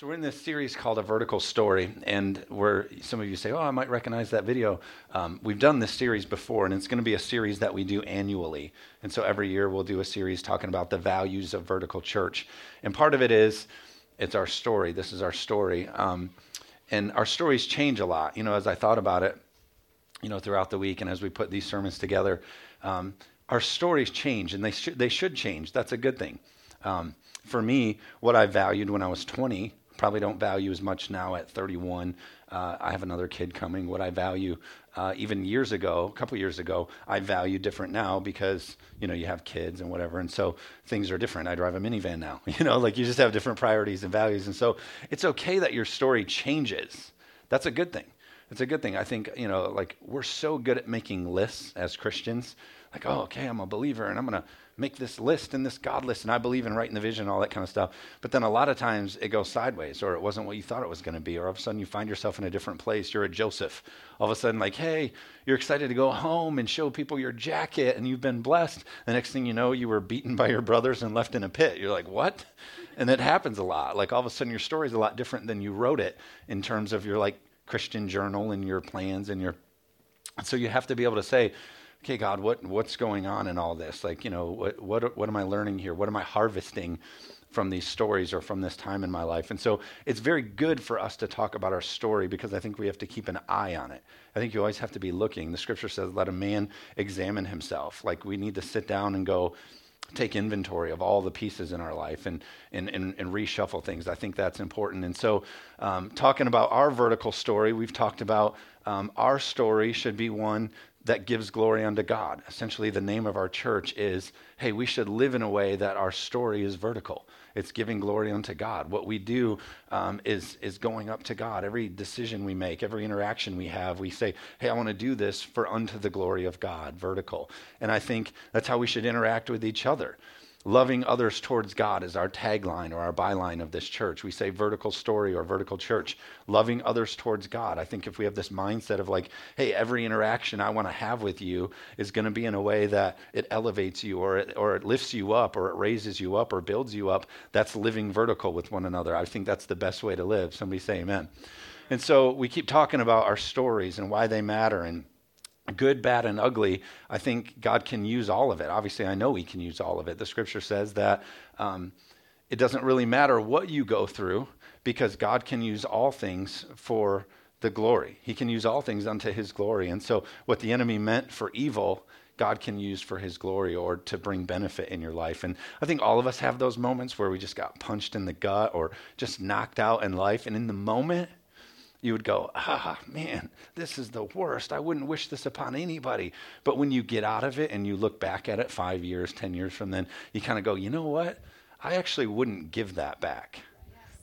So we're in this series called A Vertical Story, and where some of you say, "Oh, I might recognize that video." Um, we've done this series before, and it's going to be a series that we do annually. And so every year we'll do a series talking about the values of vertical church, and part of it is it's our story. This is our story, um, and our stories change a lot. You know, as I thought about it, you know, throughout the week, and as we put these sermons together, um, our stories change, and they should they should change. That's a good thing. Um, for me, what I valued when I was 20 probably don't value as much now at 31. Uh, I have another kid coming. What I value uh, even years ago, a couple years ago, I value different now because you know you have kids and whatever, and so things are different. I drive a minivan now. You know, like you just have different priorities and values, and so it's okay that your story changes. That's a good thing. It's a good thing. I think you know, like we're so good at making lists as Christians. Like, oh, okay, I'm a believer, and I'm gonna make this list and this God list, and I believe in writing the vision, all that kind of stuff. But then a lot of times it goes sideways, or it wasn't what you thought it was going to be, or all of a sudden you find yourself in a different place. You're a Joseph. All of a sudden, like, hey, you're excited to go home and show people your jacket, and you've been blessed. The next thing you know, you were beaten by your brothers and left in a pit. You're like, what? And that happens a lot. Like all of a sudden, your story is a lot different than you wrote it in terms of your like Christian journal and your plans and your. So you have to be able to say, okay, God, what, what's going on in all this? Like, you know, what, what, what am I learning here? What am I harvesting from these stories or from this time in my life? And so it's very good for us to talk about our story because I think we have to keep an eye on it. I think you always have to be looking. The scripture says, let a man examine himself. Like, we need to sit down and go, take inventory of all the pieces in our life and, and, and, and reshuffle things. I think that's important. And so, um, talking about our vertical story, we've talked about um, our story should be one that gives glory unto God. Essentially, the name of our church is hey, we should live in a way that our story is vertical. It's giving glory unto God. What we do um, is, is going up to God. Every decision we make, every interaction we have, we say, hey, I want to do this for unto the glory of God, vertical. And I think that's how we should interact with each other. Loving others towards God is our tagline or our byline of this church. We say vertical story or vertical church. Loving others towards God. I think if we have this mindset of like, hey, every interaction I want to have with you is going to be in a way that it elevates you or it, or it lifts you up or it raises you up or builds you up, that's living vertical with one another. I think that's the best way to live. Somebody say amen. And so we keep talking about our stories and why they matter and good, bad, and ugly, I think God can use all of it. Obviously, I know He can use all of it. The scripture says that um, it doesn't really matter what you go through because God can use all things for the glory. He can use all things unto His glory. And so, what the enemy meant for evil, God can use for His glory or to bring benefit in your life. And I think all of us have those moments where we just got punched in the gut or just knocked out in life. And in the moment, you would go, ah, man, this is the worst. I wouldn't wish this upon anybody. But when you get out of it and you look back at it five years, 10 years from then, you kind of go, you know what? I actually wouldn't give that back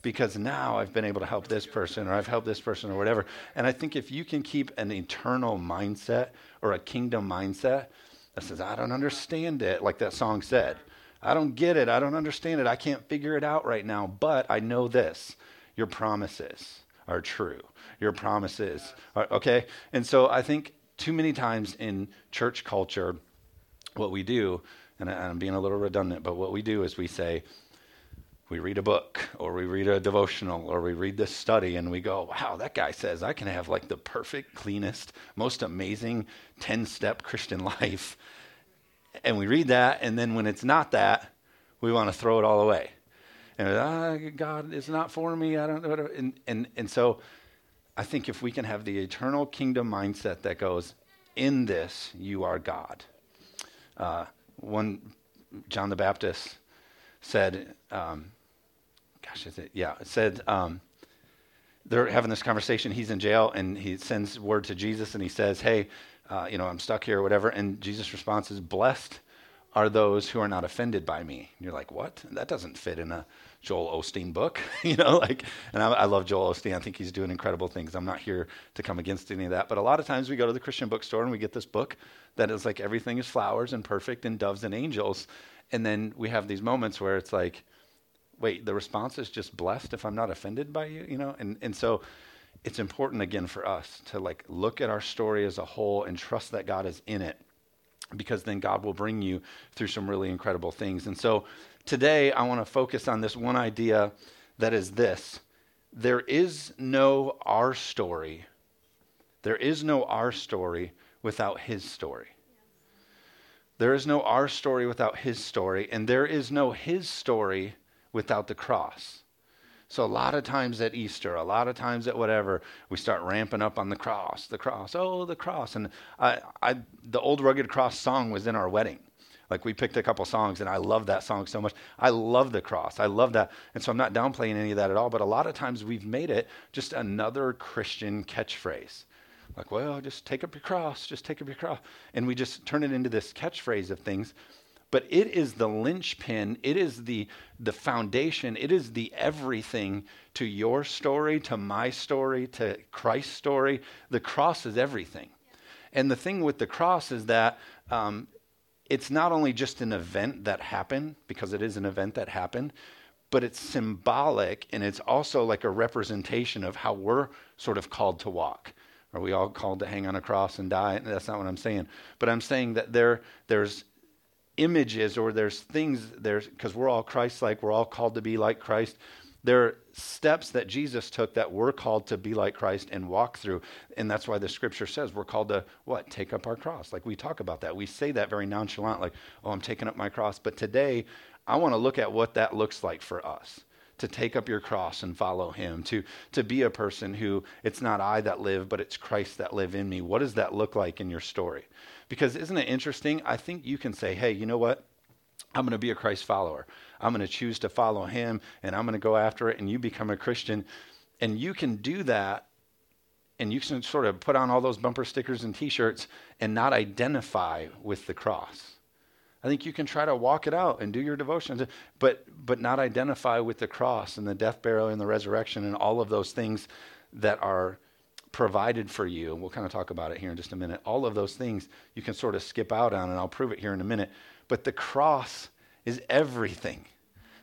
because now I've been able to help this person or I've helped this person or whatever. And I think if you can keep an eternal mindset or a kingdom mindset that says, I don't understand it, like that song said, I don't get it, I don't understand it, I can't figure it out right now, but I know this your promises are true. Your promises, are, okay? And so I think too many times in church culture, what we do, and I'm being a little redundant, but what we do is we say, we read a book or we read a devotional or we read this study and we go, wow, that guy says I can have like the perfect, cleanest, most amazing 10 step Christian life. And we read that, and then when it's not that, we want to throw it all away and ah, God is not for me. I don't know. And, and, and so I think if we can have the eternal kingdom mindset that goes, in this, you are God. Uh, one, John the Baptist said, um, gosh, is it? Yeah, said, um, they're having this conversation. He's in jail and he sends word to Jesus and he says, Hey, uh, you know, I'm stuck here or whatever. And Jesus' response is, Blessed are those who are not offended by me. And you're like, What? That doesn't fit in a Joel Osteen book, you know, like, and I, I, love Joel Osteen. I think he's doing incredible things. I'm not here to come against any of that, but a lot of times we go to the Christian bookstore and we get this book that is like everything is flowers and perfect and doves and angels, and then we have these moments where it's like, wait, the response is just blessed if I'm not offended by you, you know, and and so it's important again for us to like look at our story as a whole and trust that God is in it because then God will bring you through some really incredible things. And so today I want to focus on this one idea that is this there is no our story. There is no our story without his story. There is no our story without his story, and there is no his story without the cross. So, a lot of times at Easter, a lot of times at whatever, we start ramping up on the cross, the cross, oh, the cross. And I, I, the old rugged cross song was in our wedding. Like we picked a couple songs, and I love that song so much. I love the cross. I love that. And so I'm not downplaying any of that at all, but a lot of times we've made it just another Christian catchphrase. Like, well, just take up your cross, just take up your cross. And we just turn it into this catchphrase of things. But it is the linchpin, it is the, the foundation, it is the everything to your story, to my story, to Christ's story. The cross is everything. And the thing with the cross is that um, it's not only just an event that happened, because it is an event that happened, but it's symbolic and it's also like a representation of how we're sort of called to walk. Are we all called to hang on a cross and die? That's not what I'm saying. But I'm saying that there, there's images or there's things there's because we're all Christ-like. We're all called to be like Christ. There are steps that Jesus took that we're called to be like Christ and walk through. And that's why the scripture says we're called to what? Take up our cross. Like we talk about that. We say that very nonchalant, like, oh, I'm taking up my cross. But today, I want to look at what that looks like for us to take up your cross and follow him, to, to be a person who it's not I that live, but it's Christ that live in me. What does that look like in your story? Because isn't it interesting? I think you can say, hey, you know what? I'm going to be a Christ follower. I'm going to choose to follow him and I'm going to go after it. And you become a Christian. And you can do that. And you can sort of put on all those bumper stickers and t shirts and not identify with the cross. I think you can try to walk it out and do your devotions, but, but not identify with the cross and the death, burial, and the resurrection and all of those things that are provided for you. We'll kind of talk about it here in just a minute. All of those things you can sort of skip out on, and I'll prove it here in a minute. But the cross is everything.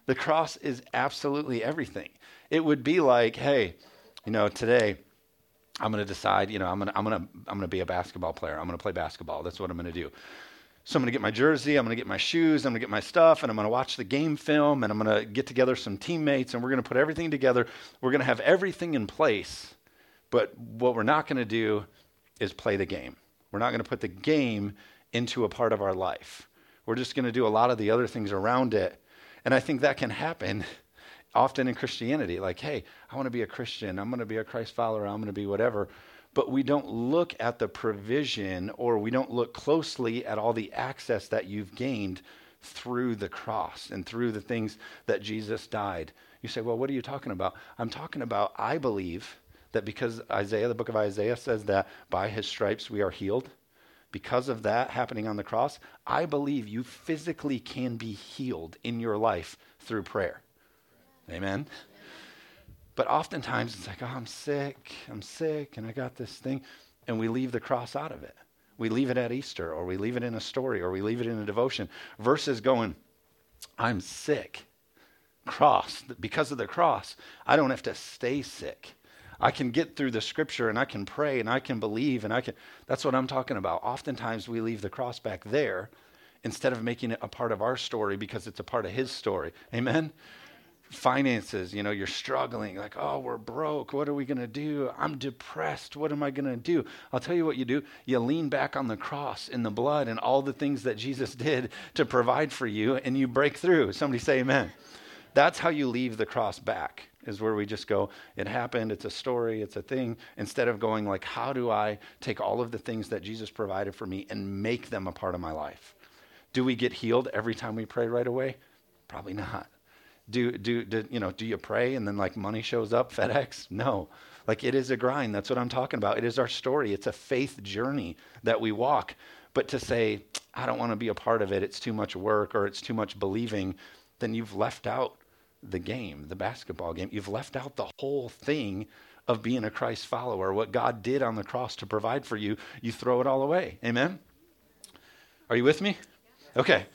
The cross is absolutely everything. It would be like, hey, you know, today I'm going to decide, you know, I'm going to I'm going to I'm going to be a basketball player. I'm going to play basketball. That's what I'm going to do. So I'm going to get my jersey, I'm going to get my shoes, I'm going to get my stuff, and I'm going to watch the game film, and I'm going to get together some teammates, and we're going to put everything together. We're going to have everything in place. But what we're not going to do is play the game. We're not going to put the game into a part of our life. We're just going to do a lot of the other things around it. And I think that can happen often in Christianity. Like, hey, I want to be a Christian. I'm going to be a Christ follower. I'm going to be whatever. But we don't look at the provision or we don't look closely at all the access that you've gained through the cross and through the things that Jesus died. You say, well, what are you talking about? I'm talking about, I believe that because Isaiah, the book of Isaiah says that by his stripes we are healed because of that happening on the cross, I believe you physically can be healed in your life through prayer. Amen? But oftentimes it's like, oh, I'm sick, I'm sick, and I got this thing. And we leave the cross out of it. We leave it at Easter, or we leave it in a story, or we leave it in a devotion, versus going, I'm sick. Cross. Because of the cross, I don't have to stay sick. I can get through the scripture and I can pray and I can believe and I can. That's what I'm talking about. Oftentimes we leave the cross back there instead of making it a part of our story because it's a part of his story. Amen? Finances, you know, you're struggling, like, oh, we're broke. What are we going to do? I'm depressed. What am I going to do? I'll tell you what you do. You lean back on the cross in the blood and all the things that Jesus did to provide for you, and you break through. Somebody say amen. That's how you leave the cross back is where we just go, it happened, it's a story, it's a thing, instead of going like, how do I take all of the things that Jesus provided for me and make them a part of my life? Do we get healed every time we pray right away? Probably not. Do, do, do you know, do you pray and then like money shows up, FedEx? No. Like it is a grind. That's what I'm talking about. It is our story. It's a faith journey that we walk. But to say, I don't want to be a part of it, it's too much work or it's too much believing, then you've left out the game, the basketball game. You've left out the whole thing of being a Christ follower. What God did on the cross to provide for you, you throw it all away. Amen? Are you with me? Okay.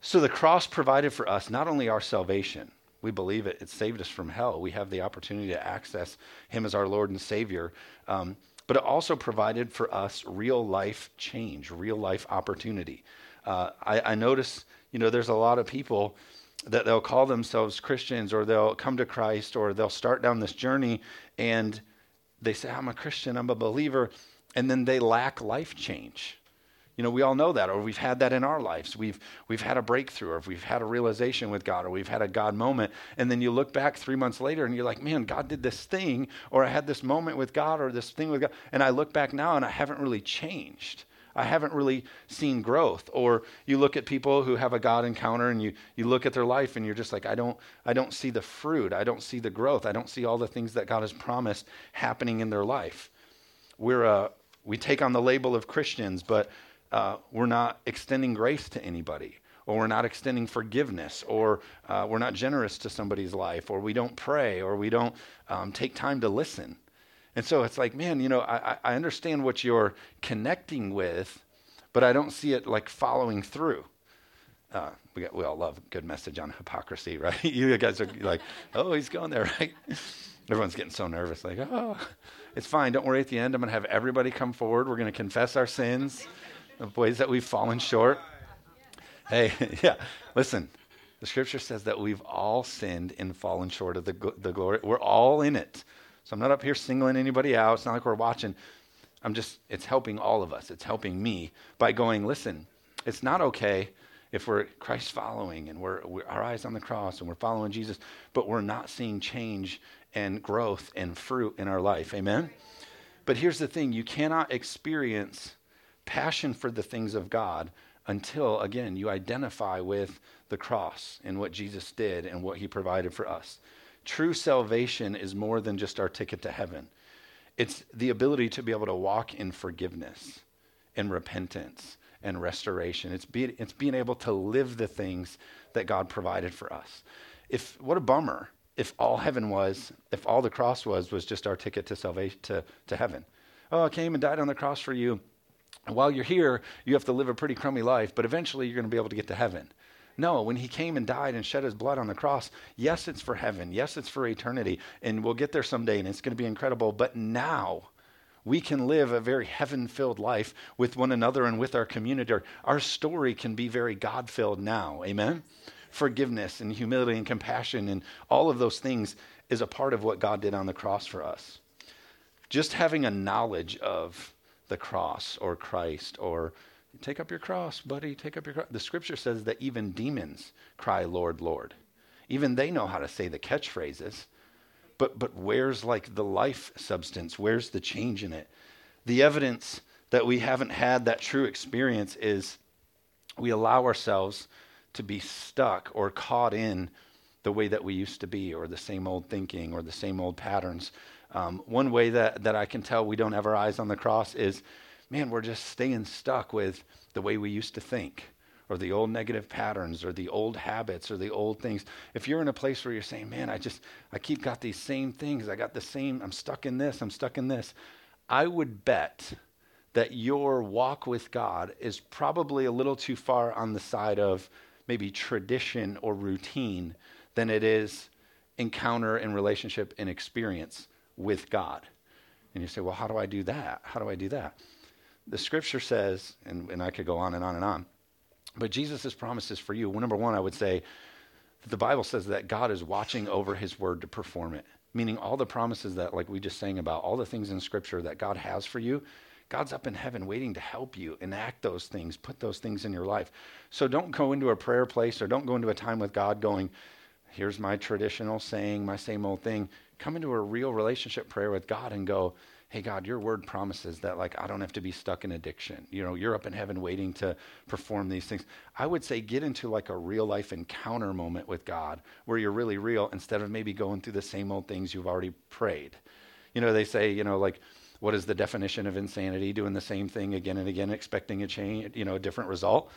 So the cross provided for us not only our salvation, we believe it, it saved us from hell. We have the opportunity to access Him as our Lord and Savior. Um, but it also provided for us real life change, real life opportunity. Uh, I, I notice, you know, there's a lot of people that they'll call themselves Christians or they'll come to Christ or they'll start down this journey and they say, I'm a Christian, I'm a believer, and then they lack life change. You know, we all know that, or we've had that in our lives. We've we've had a breakthrough, or we've had a realization with God, or we've had a God moment, and then you look back three months later and you're like, man, God did this thing, or I had this moment with God, or this thing with God, and I look back now and I haven't really changed. I haven't really seen growth. Or you look at people who have a God encounter and you, you look at their life and you're just like, I don't, I don't see the fruit. I don't see the growth. I don't see all the things that God has promised happening in their life. We're, uh, we take on the label of Christians, but uh, we're not extending grace to anybody, or we're not extending forgiveness, or uh, we're not generous to somebody's life, or we don't pray, or we don't um, take time to listen. And so it's like, man, you know, I, I understand what you're connecting with, but I don't see it like following through. Uh, we, got, we all love good message on hypocrisy, right? you guys are like, oh, he's going there, right? Everyone's getting so nervous, like, oh, it's fine. Don't worry. At the end, I'm going to have everybody come forward. We're going to confess our sins the ways that we've fallen short. Hey, yeah, listen. The scripture says that we've all sinned and fallen short of the, the glory. We're all in it. So I'm not up here singling anybody out. It's not like we're watching. I'm just, it's helping all of us. It's helping me by going, listen, it's not okay if we're Christ following and we're, we're, our eyes on the cross and we're following Jesus, but we're not seeing change and growth and fruit in our life. Amen? But here's the thing you cannot experience passion for the things of God until, again, you identify with the cross and what Jesus did and what he provided for us. True salvation is more than just our ticket to heaven, it's the ability to be able to walk in forgiveness and repentance and restoration. It's, be, it's being able to live the things that God provided for us. If what a bummer if all heaven was, if all the cross was, was just our ticket to salvation to, to heaven. Oh, I came and died on the cross for you. And while you're here, you have to live a pretty crummy life, but eventually you're going to be able to get to heaven. No, when he came and died and shed his blood on the cross, yes, it's for heaven. Yes, it's for eternity. And we'll get there someday and it's going to be incredible. But now we can live a very heaven filled life with one another and with our community. Our story can be very God filled now. Amen? Forgiveness and humility and compassion and all of those things is a part of what God did on the cross for us. Just having a knowledge of the cross or Christ or take up your cross, buddy, take up your cross. The scripture says that even demons cry, Lord, Lord. Even they know how to say the catchphrases. But, but where's like the life substance? Where's the change in it? The evidence that we haven't had that true experience is we allow ourselves to be stuck or caught in the way that we used to be or the same old thinking or the same old patterns um, one way that, that I can tell we don't have our eyes on the cross is, man, we're just staying stuck with the way we used to think or the old negative patterns or the old habits or the old things. If you're in a place where you're saying, man, I just, I keep got these same things. I got the same, I'm stuck in this, I'm stuck in this. I would bet that your walk with God is probably a little too far on the side of maybe tradition or routine than it is encounter and relationship and experience with God. And you say, well, how do I do that? How do I do that? The scripture says, and, and I could go on and on and on, but Jesus' promises for you. Well, number one, I would say that the Bible says that God is watching over his word to perform it. Meaning all the promises that, like we just sang about, all the things in scripture that God has for you, God's up in heaven waiting to help you enact those things, put those things in your life. So don't go into a prayer place or don't go into a time with God going, here's my traditional saying, my same old thing come into a real relationship prayer with God and go, hey god your word promises that like i don't have to be stuck in addiction. You know you're up in heaven waiting to perform these things. I would say get into like a real life encounter moment with god where you're really real instead of maybe going through the same old things you've already prayed. You know they say you know like what is the definition of insanity? Doing the same thing again and again expecting a change you know a different result.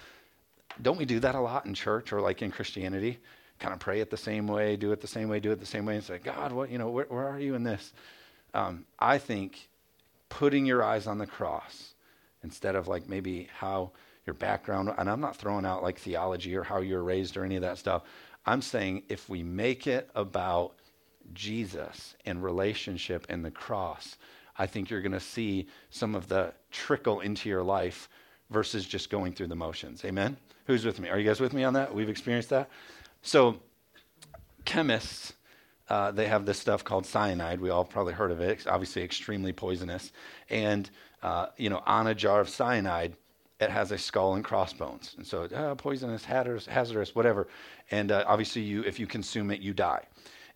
Don't we do that a lot in church or like in christianity? Kind of pray it the same way, do it the same way, do it the same way, and say, God, what, you know, where, where are you in this? Um, I think putting your eyes on the cross instead of like maybe how your background, and I'm not throwing out like theology or how you're raised or any of that stuff. I'm saying if we make it about Jesus and relationship and the cross, I think you're going to see some of the trickle into your life versus just going through the motions. Amen? Who's with me? Are you guys with me on that? We've experienced that? So, chemists, uh, they have this stuff called cyanide. We all probably heard of it. It's obviously extremely poisonous. And, uh, you know, on a jar of cyanide, it has a skull and crossbones. And so, uh, poisonous, hazardous, hazardous, whatever. And uh, obviously, you if you consume it, you die.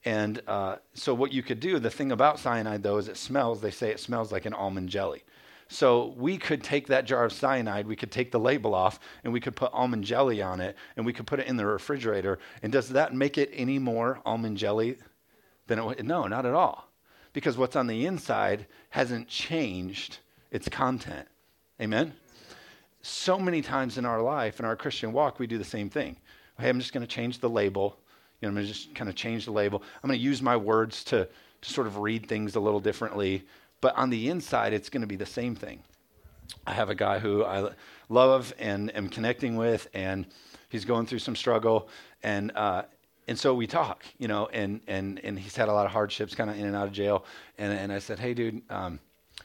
And uh, so, what you could do, the thing about cyanide, though, is it smells, they say it smells like an almond jelly. So we could take that jar of cyanide, we could take the label off, and we could put almond jelly on it, and we could put it in the refrigerator. And does that make it any more almond jelly it? No, not at all. Because what's on the inside hasn't changed its content. Amen? So many times in our life, in our Christian walk, we do the same thing. Hey, I'm just going to change the label. You know, I'm going to just kind of change the label. I'm going to use my words to, to sort of read things a little differently. But on the inside, it's going to be the same thing. I have a guy who I love and am connecting with, and he's going through some struggle, and uh, and so we talk, you know, and and and he's had a lot of hardships, kind of in and out of jail, and and I said, hey, dude, um,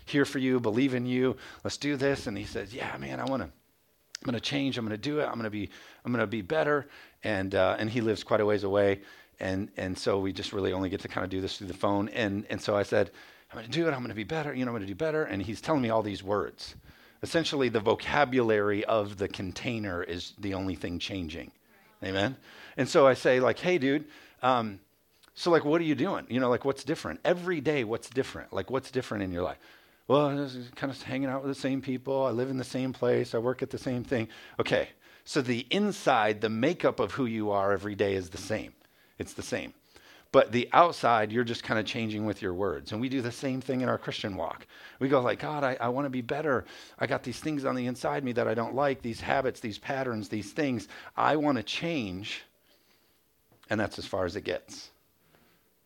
here for you, believe in you, let's do this, and he says, yeah, man, I want to. I'm going to change. I'm going to do it. I'm going to be. I'm going to be better. And uh, and he lives quite a ways away, and and so we just really only get to kind of do this through the phone. And and so I said, I'm going to do it. I'm going to be better. You know, I'm going to do better. And he's telling me all these words. Essentially, the vocabulary of the container is the only thing changing. Amen. And so I say, like, hey, dude, um, so like, what are you doing? You know, like, what's different every day? What's different? Like, what's different in your life? Well, just kind of hanging out with the same people. I live in the same place. I work at the same thing. Okay. So the inside, the makeup of who you are every day is the same. It's the same. But the outside, you're just kind of changing with your words. And we do the same thing in our Christian walk. We go like, God, I, I want to be better. I got these things on the inside me that I don't like, these habits, these patterns, these things. I want to change. And that's as far as it gets.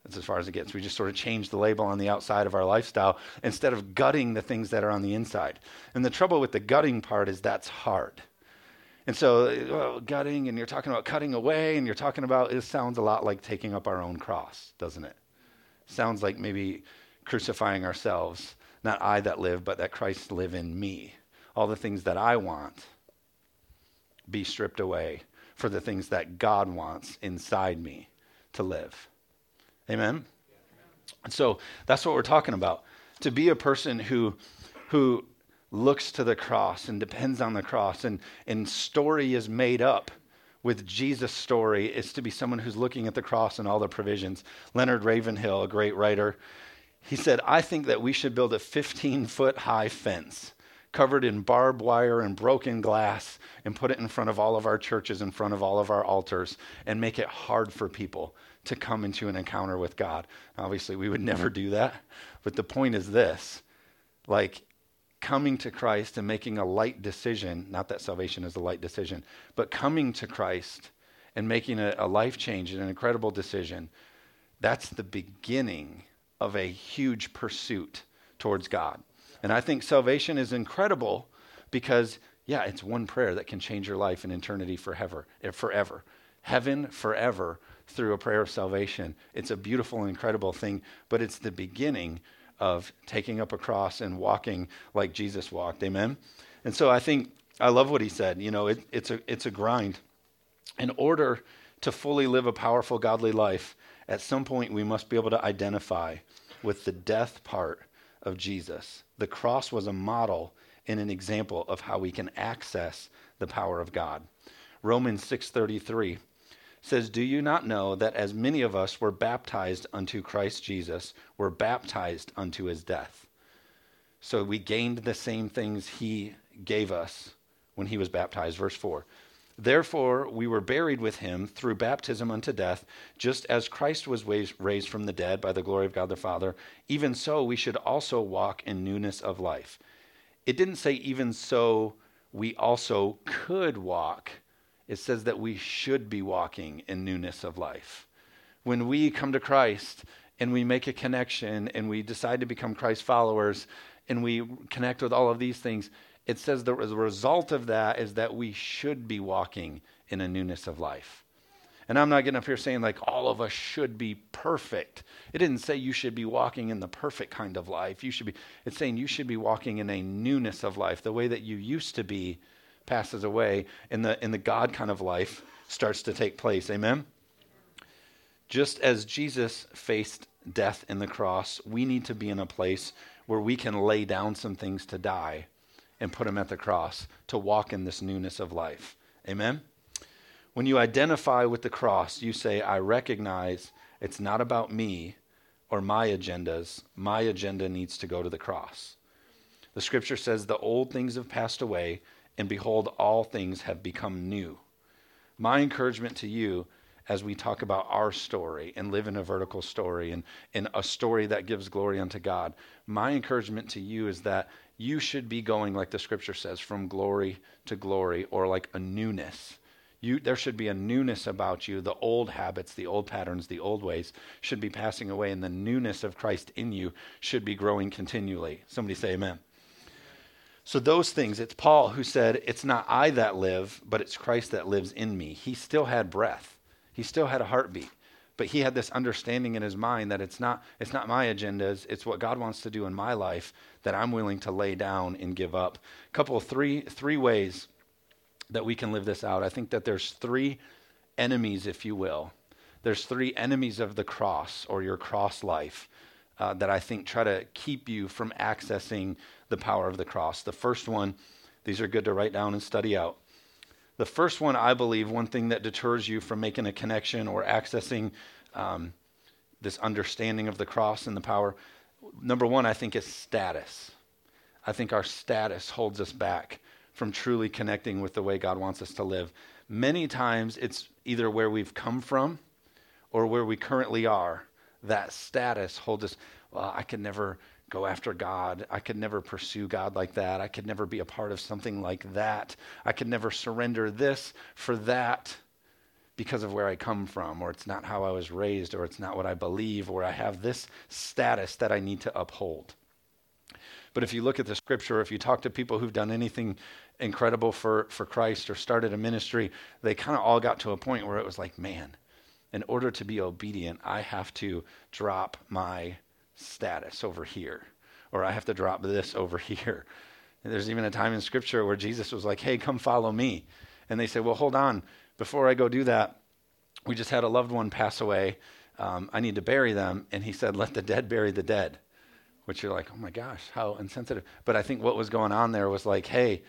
That's as far as it gets. We just sort of change the label on the outside of our lifestyle instead of gutting the things that are on the inside. And the trouble with the gutting part is that's hard. And so, well, gutting, and you're talking about cutting away, and you're talking about it sounds a lot like taking up our own cross, doesn't it? Sounds like maybe crucifying ourselves. Not I that live, but that Christ live in me. All the things that I want be stripped away for the things that God wants inside me to live. Amen? And so that's what we're talking about. To be a person who, who looks to the cross and depends on the cross and, and story is made up with Jesus' story is to be someone who's looking at the cross and all the provisions. Leonard Ravenhill, a great writer, he said, I think that we should build a 15 foot high fence covered in barbed wire and broken glass and put it in front of all of our churches, in front of all of our altars, and make it hard for people to come into an encounter with God. Obviously, we would never do that. But the point is this like, coming to Christ and making a light decision, not that salvation is a light decision, but coming to Christ and making a, a life change and an incredible decision, that's the beginning of a huge pursuit towards God. And I think salvation is incredible because, yeah, it's one prayer that can change your life in eternity forever. Eh, forever. Heaven forever through a prayer of salvation. It's a beautiful incredible thing, but it's the beginning of taking up a cross and walking like Jesus walked. Amen. And so I think I love what he said. You know, it, it's a it's a grind. In order to fully live a powerful godly life, at some point we must be able to identify with the death part of Jesus. The cross was a model and an example of how we can access the power of God. Romans 6:33 says, Do you not know that as many of us were baptized unto Christ Jesus, were baptized unto his death? So we gained the same things he gave us when he was baptized. Verse 4. Therefore, we were buried with him through baptism unto death, just as Christ was raised from the dead by the glory of God the Father. Even so, we should also walk in newness of life. It didn't say, even so, we also could walk it says that we should be walking in newness of life. When we come to Christ and we make a connection and we decide to become Christ followers and we connect with all of these things, it says the result of that is that we should be walking in a newness of life. And I'm not getting up here saying like all of us should be perfect. It didn't say you should be walking in the perfect kind of life. You should be it's saying you should be walking in a newness of life, the way that you used to be passes away and the, and the God kind of life starts to take place. Amen? Just as Jesus faced death in the cross, we need to be in a place where we can lay down some things to die and put them at the cross to walk in this newness of life. Amen? When you identify with the cross, you say, I recognize it's not about me or my agendas. My agenda needs to go to the cross. The scripture says, The old things have passed away, and behold, all things have become new. My encouragement to you as we talk about our story and live in a vertical story and, and a story that gives glory unto God, my encouragement to you is that you should be going, like the scripture says, from glory to glory or like a newness. You, there should be a newness about you. The old habits, the old patterns, the old ways should be passing away, and the newness of Christ in you should be growing continually. Somebody say amen. So, those things, it's Paul who said, It's not I that live, but it's Christ that lives in me. He still had breath. He still had a heartbeat, but he had this understanding in his mind that it's not it's not my agendas, it's what God wants to do in my life that I'm willing to lay down and give up. A couple of three three ways that we can live this out. I think that there's three enemies, if you will. There's three enemies of the cross or your cross life uh, that I think try to keep you from accessing the power of the cross. The first one, these are good to write down and study out. The first one, I believe, one thing that deters you from making a connection or accessing um, this understanding of the cross and the power, number one, I think is status. I think our status holds us back from truly connecting with the way God wants us to live. Many times it's either where we've come from or where we currently are. That status holds us. Well, I can never go after God. I could never pursue God like that. I could never be a part of something like that. I could never surrender this for that because of where I come from, or it's not how I was raised, or it's not what I believe, or I have this status that I need to uphold. But if you look at the scripture, if you talk to people who've done anything incredible for, for Christ or started a ministry, they kind of all got to a point where it was like, man, in order to be obedient, I have to drop my status over here, or I have to drop this over here. And there's even a time in Scripture where Jesus was like, hey, come follow me. And they say, well, hold on. Before I go do that, we just had a loved one pass away. Um, I need to bury them. And he said, let the dead bury the dead, which you're like, oh my gosh, how insensitive. But I think what was going on there was like, hey,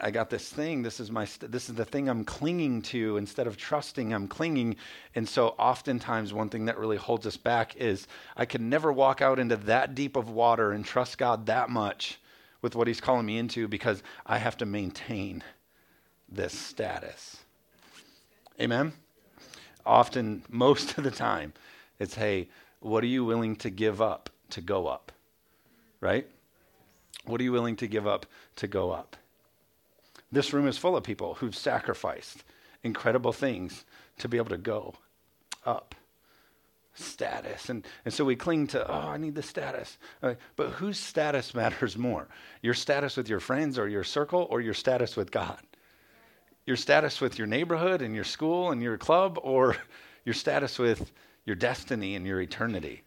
I, got this thing. This is my. St- this is the thing I'm clinging to instead of trusting. I'm clinging, and so oftentimes one thing that really holds us back is I can never walk out into that deep of water and trust God that much with what He's calling me into because I have to maintain this status. Amen. Often, most of the time, it's hey, what are you willing to give up to go up? Right? What are you willing to give up to go up? This room is full of people who've sacrificed incredible things to be able to go up. Status. And, and so we cling to, oh, I need the status. Uh, but whose status matters more? Your status with your friends or your circle or your status with God? Your status with your neighborhood and your school and your club or your status with your destiny and your eternity?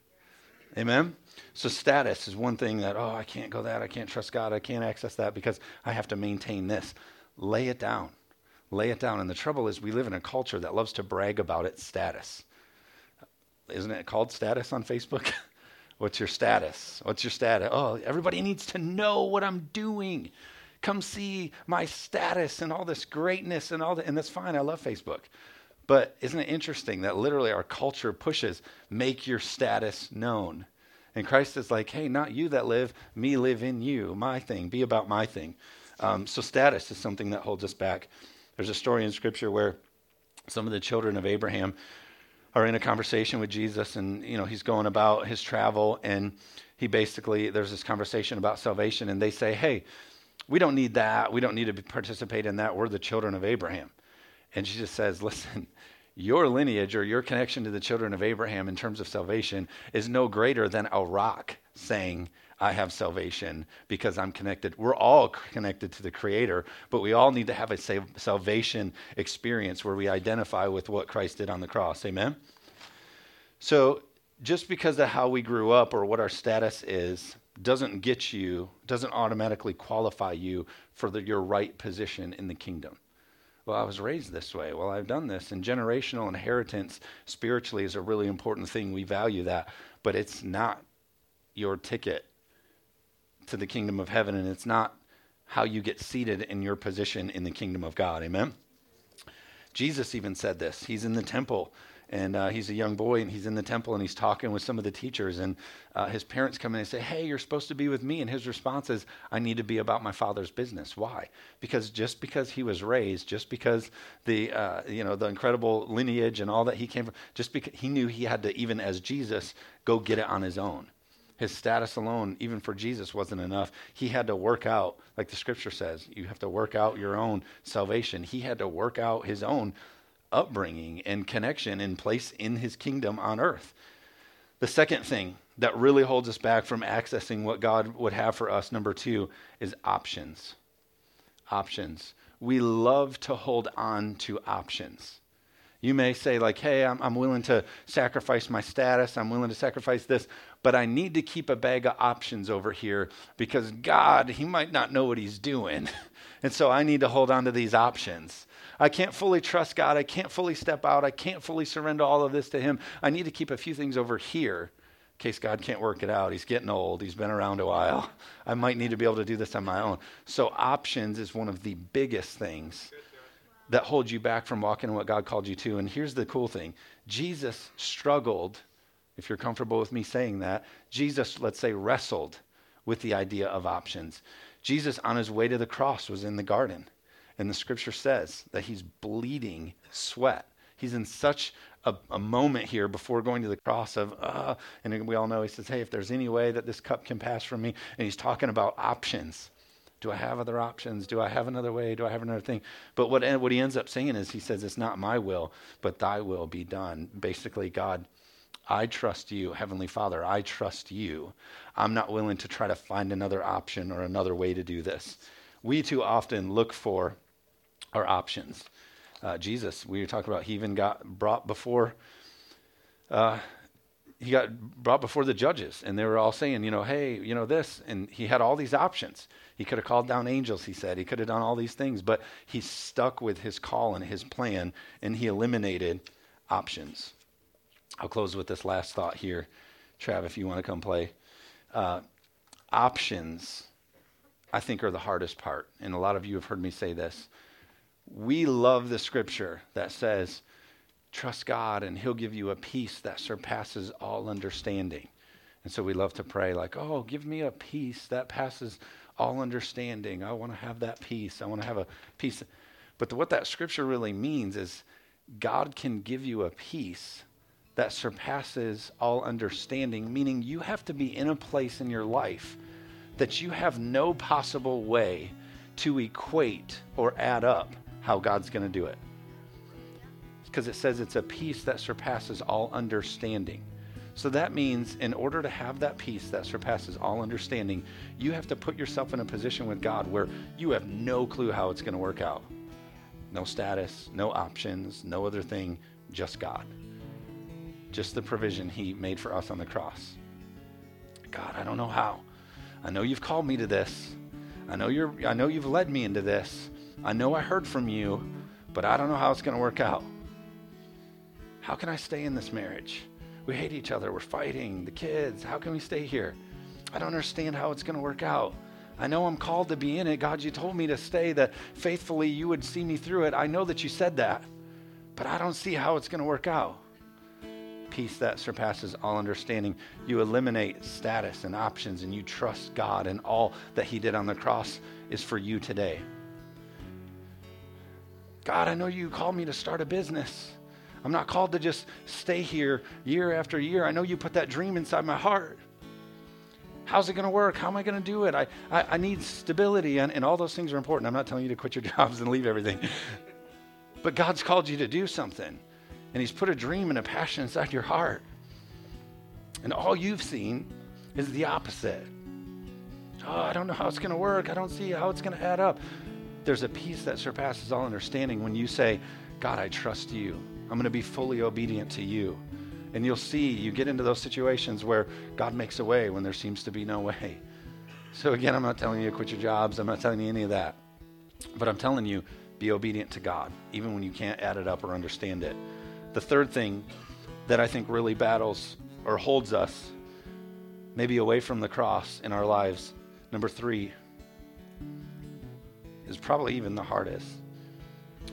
Amen? So, status is one thing that, oh, I can't go that. I can't trust God. I can't access that because I have to maintain this lay it down. Lay it down. And the trouble is, we live in a culture that loves to brag about its status. Isn't it called status on Facebook? What's your status? What's your status? Oh, everybody needs to know what I'm doing. Come see my status and all this greatness and all that. And that's fine. I love Facebook. But isn't it interesting that literally our culture pushes make your status known? And Christ is like, hey, not you that live, me live in you, my thing, be about my thing. Um, so status is something that holds us back. There's a story in Scripture where some of the children of Abraham are in a conversation with Jesus, and you know he's going about his travel, and he basically there's this conversation about salvation, and they say, "Hey, we don't need that. We don't need to participate in that. We're the children of Abraham." And Jesus says, "Listen." Your lineage or your connection to the children of Abraham in terms of salvation is no greater than a rock saying, I have salvation because I'm connected. We're all connected to the Creator, but we all need to have a salvation experience where we identify with what Christ did on the cross. Amen? So, just because of how we grew up or what our status is doesn't get you, doesn't automatically qualify you for the, your right position in the kingdom Well, I was raised this way. Well, I've done this. And generational inheritance spiritually is a really important thing. We value that. But it's not your ticket to the kingdom of heaven, and it's not how you get seated in your position in the kingdom of God. Amen? Jesus even said this. He's in the temple and uh, he's a young boy and he's in the temple and he's talking with some of the teachers and uh, his parents come in and say hey you're supposed to be with me and his response is i need to be about my father's business why because just because he was raised just because the uh, you know the incredible lineage and all that he came from just because he knew he had to even as jesus go get it on his own his status alone, even for Jesus, wasn't enough. He had to work out, like the scripture says, you have to work out your own salvation. He had to work out his own upbringing and connection and place in his kingdom on earth. The second thing that really holds us back from accessing what God would have for us, number two, is options. Options. We love to hold on to options. You may say, like, hey, I'm, I'm willing to sacrifice my status, I'm willing to sacrifice this, but I need to keep a bag of options over here because God, He might not know what He's doing. and so I need to hold on to these options. I can't fully trust God. I can't fully step out. I can't fully surrender all of this to Him. I need to keep a few things over here in case God can't work it out. He's getting old. He's been around a while. I might need to be able to do this on my own. So, options is one of the biggest things that holds you back from walking in what God called you to. And here's the cool thing Jesus struggled, if you're comfortable with me saying that, Jesus, let's say, wrestled with the idea of options. Jesus, on his way to the cross, was in the garden. And the scripture says that he's bleeding sweat. He's in such a, a moment here before going to the cross of, uh, and we all know he says, hey, if there's any way that this cup can pass from me, and he's talking about options. Do I have other options? Do I have another way? Do I have another thing? But what, what he ends up saying is he says, It's not my will, but thy will be done. Basically, God, I trust you, Heavenly Father, I trust you. I'm not willing to try to find another option or another way to do this. We too often look for our options. Uh, Jesus, we were talking about, he even got brought before uh, he got brought before the judges and they were all saying, you know, hey, you know, this. And he had all these options. He could have called down angels, he said. He could have done all these things, but he stuck with his call and his plan and he eliminated options. I'll close with this last thought here. Trav, if you want to come play. Uh, options, I think, are the hardest part. And a lot of you have heard me say this. We love the scripture that says, trust God and He'll give you a peace that surpasses all understanding. And so we love to pray, like, oh, give me a peace that passes all understanding. I want to have that peace. I want to have a peace. But the, what that scripture really means is God can give you a peace that surpasses all understanding, meaning you have to be in a place in your life that you have no possible way to equate or add up how God's going to do it because it says it's a peace that surpasses all understanding. So that means in order to have that peace that surpasses all understanding, you have to put yourself in a position with God where you have no clue how it's going to work out. No status, no options, no other thing, just God. Just the provision He made for us on the cross. God, I don't know how. I know you've called me to this. I know you're I know you've led me into this. I know I heard from you, but I don't know how it's going to work out. How can I stay in this marriage? We hate each other. We're fighting. The kids. How can we stay here? I don't understand how it's going to work out. I know I'm called to be in it. God, you told me to stay, that faithfully you would see me through it. I know that you said that, but I don't see how it's going to work out. Peace that surpasses all understanding. You eliminate status and options, and you trust God, and all that He did on the cross is for you today. God, I know you called me to start a business. I'm not called to just stay here year after year. I know you put that dream inside my heart. How's it going to work? How am I going to do it? I, I, I need stability, and, and all those things are important. I'm not telling you to quit your jobs and leave everything. but God's called you to do something, and He's put a dream and a passion inside your heart. And all you've seen is the opposite. Oh, I don't know how it's going to work. I don't see how it's going to add up. There's a peace that surpasses all understanding when you say, God, I trust you. I'm going to be fully obedient to you. And you'll see, you get into those situations where God makes a way when there seems to be no way. So, again, I'm not telling you to quit your jobs. I'm not telling you any of that. But I'm telling you, Be obedient to God, even when you can't add it up or understand it. The third thing that I think really battles or holds us maybe away from the cross in our lives, number three, is probably even the hardest.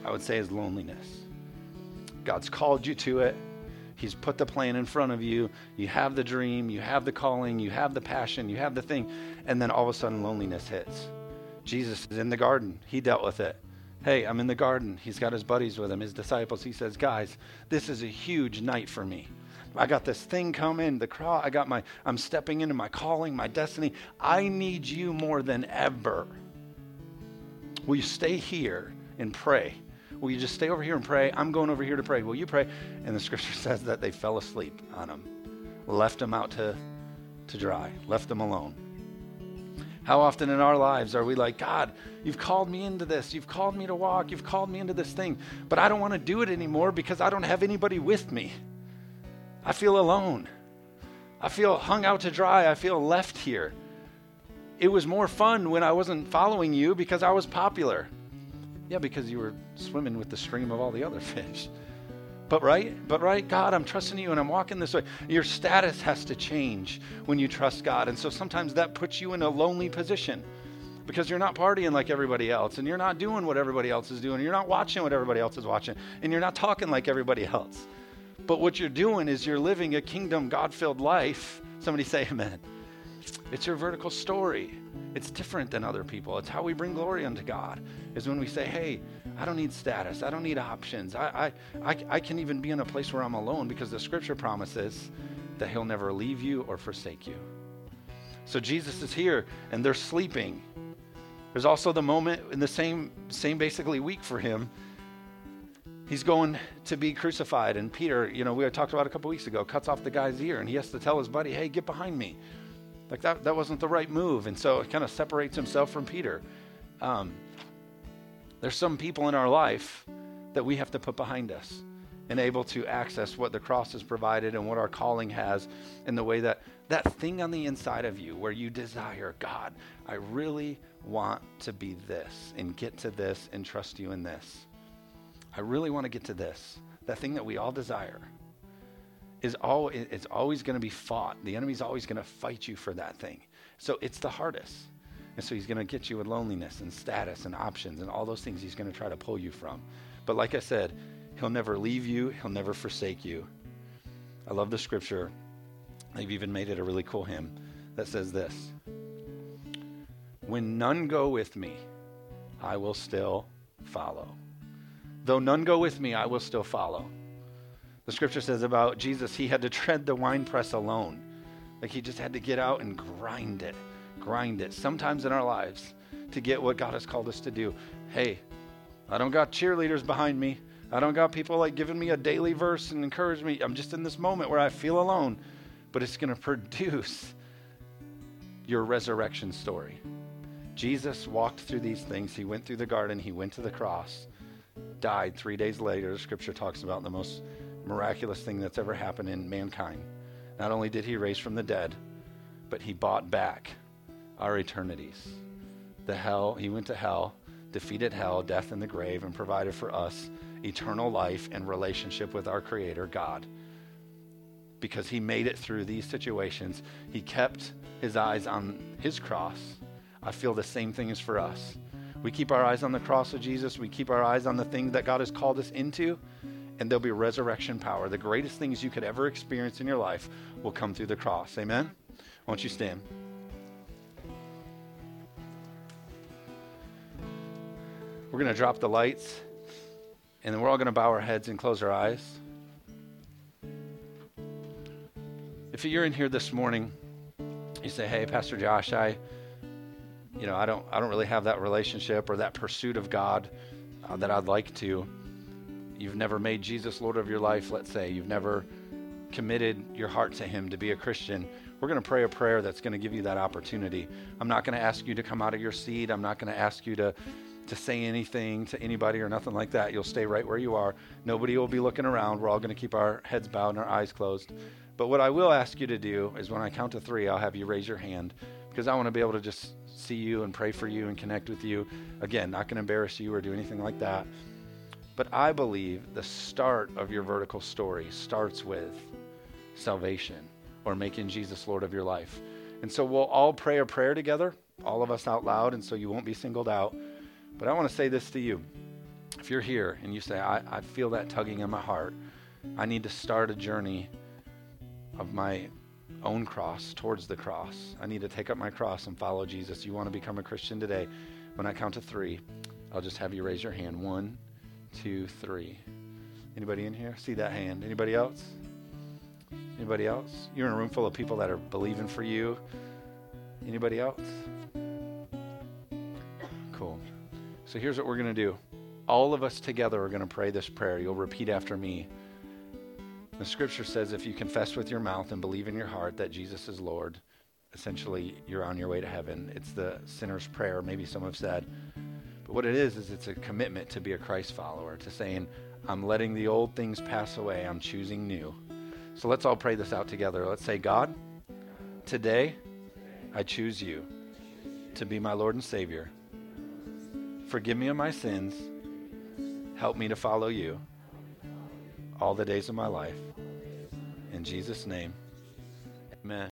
I would say is loneliness. God's called you to it. He's put the plan in front of you. You have the dream, you have the calling, you have the passion, you have the thing, and then all of a sudden loneliness hits. Jesus is in the garden. He dealt with it. Hey, I'm in the garden. He's got his buddies with him, his disciples. He says, Guys, this is a huge night for me. I got this thing coming, the cross. I got my, I'm stepping into my calling, my destiny. I need you more than ever. Will you stay here and pray? Will you just stay over here and pray? I'm going over here to pray. Will you pray? And the scripture says that they fell asleep on him, left him out to, to dry, left them alone. How often in our lives are we like, God, you've called me into this. You've called me to walk. You've called me into this thing, but I don't want to do it anymore because I don't have anybody with me. I feel alone. I feel hung out to dry. I feel left here. It was more fun when I wasn't following you because I was popular. Yeah, because you were swimming with the stream of all the other fish. But right, but right, God, I'm trusting you and I'm walking this way. Your status has to change when you trust God. And so sometimes that puts you in a lonely position because you're not partying like everybody else and you're not doing what everybody else is doing. You're not watching what everybody else is watching and you're not talking like everybody else. But what you're doing is you're living a kingdom God filled life. Somebody say amen. It's your vertical story. It's different than other people. It's how we bring glory unto God, is when we say, hey, I don't need status. I don't need options. I, I, I, I can even be in a place where I'm alone because the scripture promises that he'll never leave you or forsake you. So Jesus is here and they're sleeping. There's also the moment in the same, same basically week for him. He's going to be crucified, and Peter, you know, we had talked about a couple weeks ago, cuts off the guy's ear, and he has to tell his buddy, "Hey, get behind me." Like that, that wasn't the right move, and so it kind of separates himself from Peter. Um, there's some people in our life that we have to put behind us and able to access what the cross has provided and what our calling has in the way that that thing on the inside of you where you desire God, I really want to be this and get to this and trust you in this. I really want to get to this. That thing that we all desire is all it's always going to be fought. The enemy's always going to fight you for that thing. So it's the hardest. And so he's going to get you with loneliness and status and options and all those things he's going to try to pull you from. But like I said, he'll never leave you, he'll never forsake you. I love the scripture. They've even made it a really cool hymn that says this When none go with me, I will still follow. Though none go with me, I will still follow. The scripture says about Jesus, he had to tread the winepress alone. Like he just had to get out and grind it grind it sometimes in our lives to get what God has called us to do. Hey, I don't got cheerleaders behind me. I don't got people like giving me a daily verse and encourage me. I'm just in this moment where I feel alone, but it's going to produce your resurrection story. Jesus walked through these things. He went through the garden, he went to the cross, died three days later. The Scripture talks about the most miraculous thing that's ever happened in mankind. Not only did he raise from the dead, but he bought back our eternities. The hell, he went to hell, defeated hell, death, in the grave, and provided for us eternal life and relationship with our Creator, God. Because he made it through these situations, he kept his eyes on his cross. I feel the same thing is for us. We keep our eyes on the cross of Jesus, we keep our eyes on the things that God has called us into, and there'll be resurrection power. The greatest things you could ever experience in your life will come through the cross. Amen? Won't you stand? We're going to drop the lights, and then we're all going to bow our heads and close our eyes. If you're in here this morning, you say, "Hey, Pastor Josh, I, you know, I don't, I don't really have that relationship or that pursuit of God uh, that I'd like to." You've never made Jesus Lord of your life. Let's say you've never committed your heart to Him to be a Christian. We're going to pray a prayer that's going to give you that opportunity. I'm not going to ask you to come out of your seat. I'm not going to ask you to to say anything to anybody or nothing like that. You'll stay right where you are. Nobody will be looking around. We're all going to keep our heads bowed and our eyes closed. But what I will ask you to do is when I count to three, I'll have you raise your hand because I want to be able to just see you and pray for you and connect with you. Again, not going to embarrass you or do anything like that. But I believe the start of your vertical story starts with salvation or making Jesus Lord of your life. And so we'll all pray a prayer together, all of us out loud, and so you won't be singled out. But I want to say this to you. If you're here and you say, I, I feel that tugging in my heart, I need to start a journey of my own cross towards the cross. I need to take up my cross and follow Jesus. You want to become a Christian today? When I count to three, I'll just have you raise your hand. One, two, three. Anybody in here? See that hand? Anybody else? Anybody else? You're in a room full of people that are believing for you. Anybody else? Cool. So here's what we're going to do. All of us together are going to pray this prayer. You'll repeat after me. The scripture says if you confess with your mouth and believe in your heart that Jesus is Lord, essentially you're on your way to heaven. It's the sinner's prayer, maybe some have said. What it is, is it's a commitment to be a Christ follower, to saying, I'm letting the old things pass away, I'm choosing new. So let's all pray this out together. Let's say, God, today I choose you to be my Lord and Savior. Forgive me of my sins. Help me to follow you all the days of my life. In Jesus' name, amen.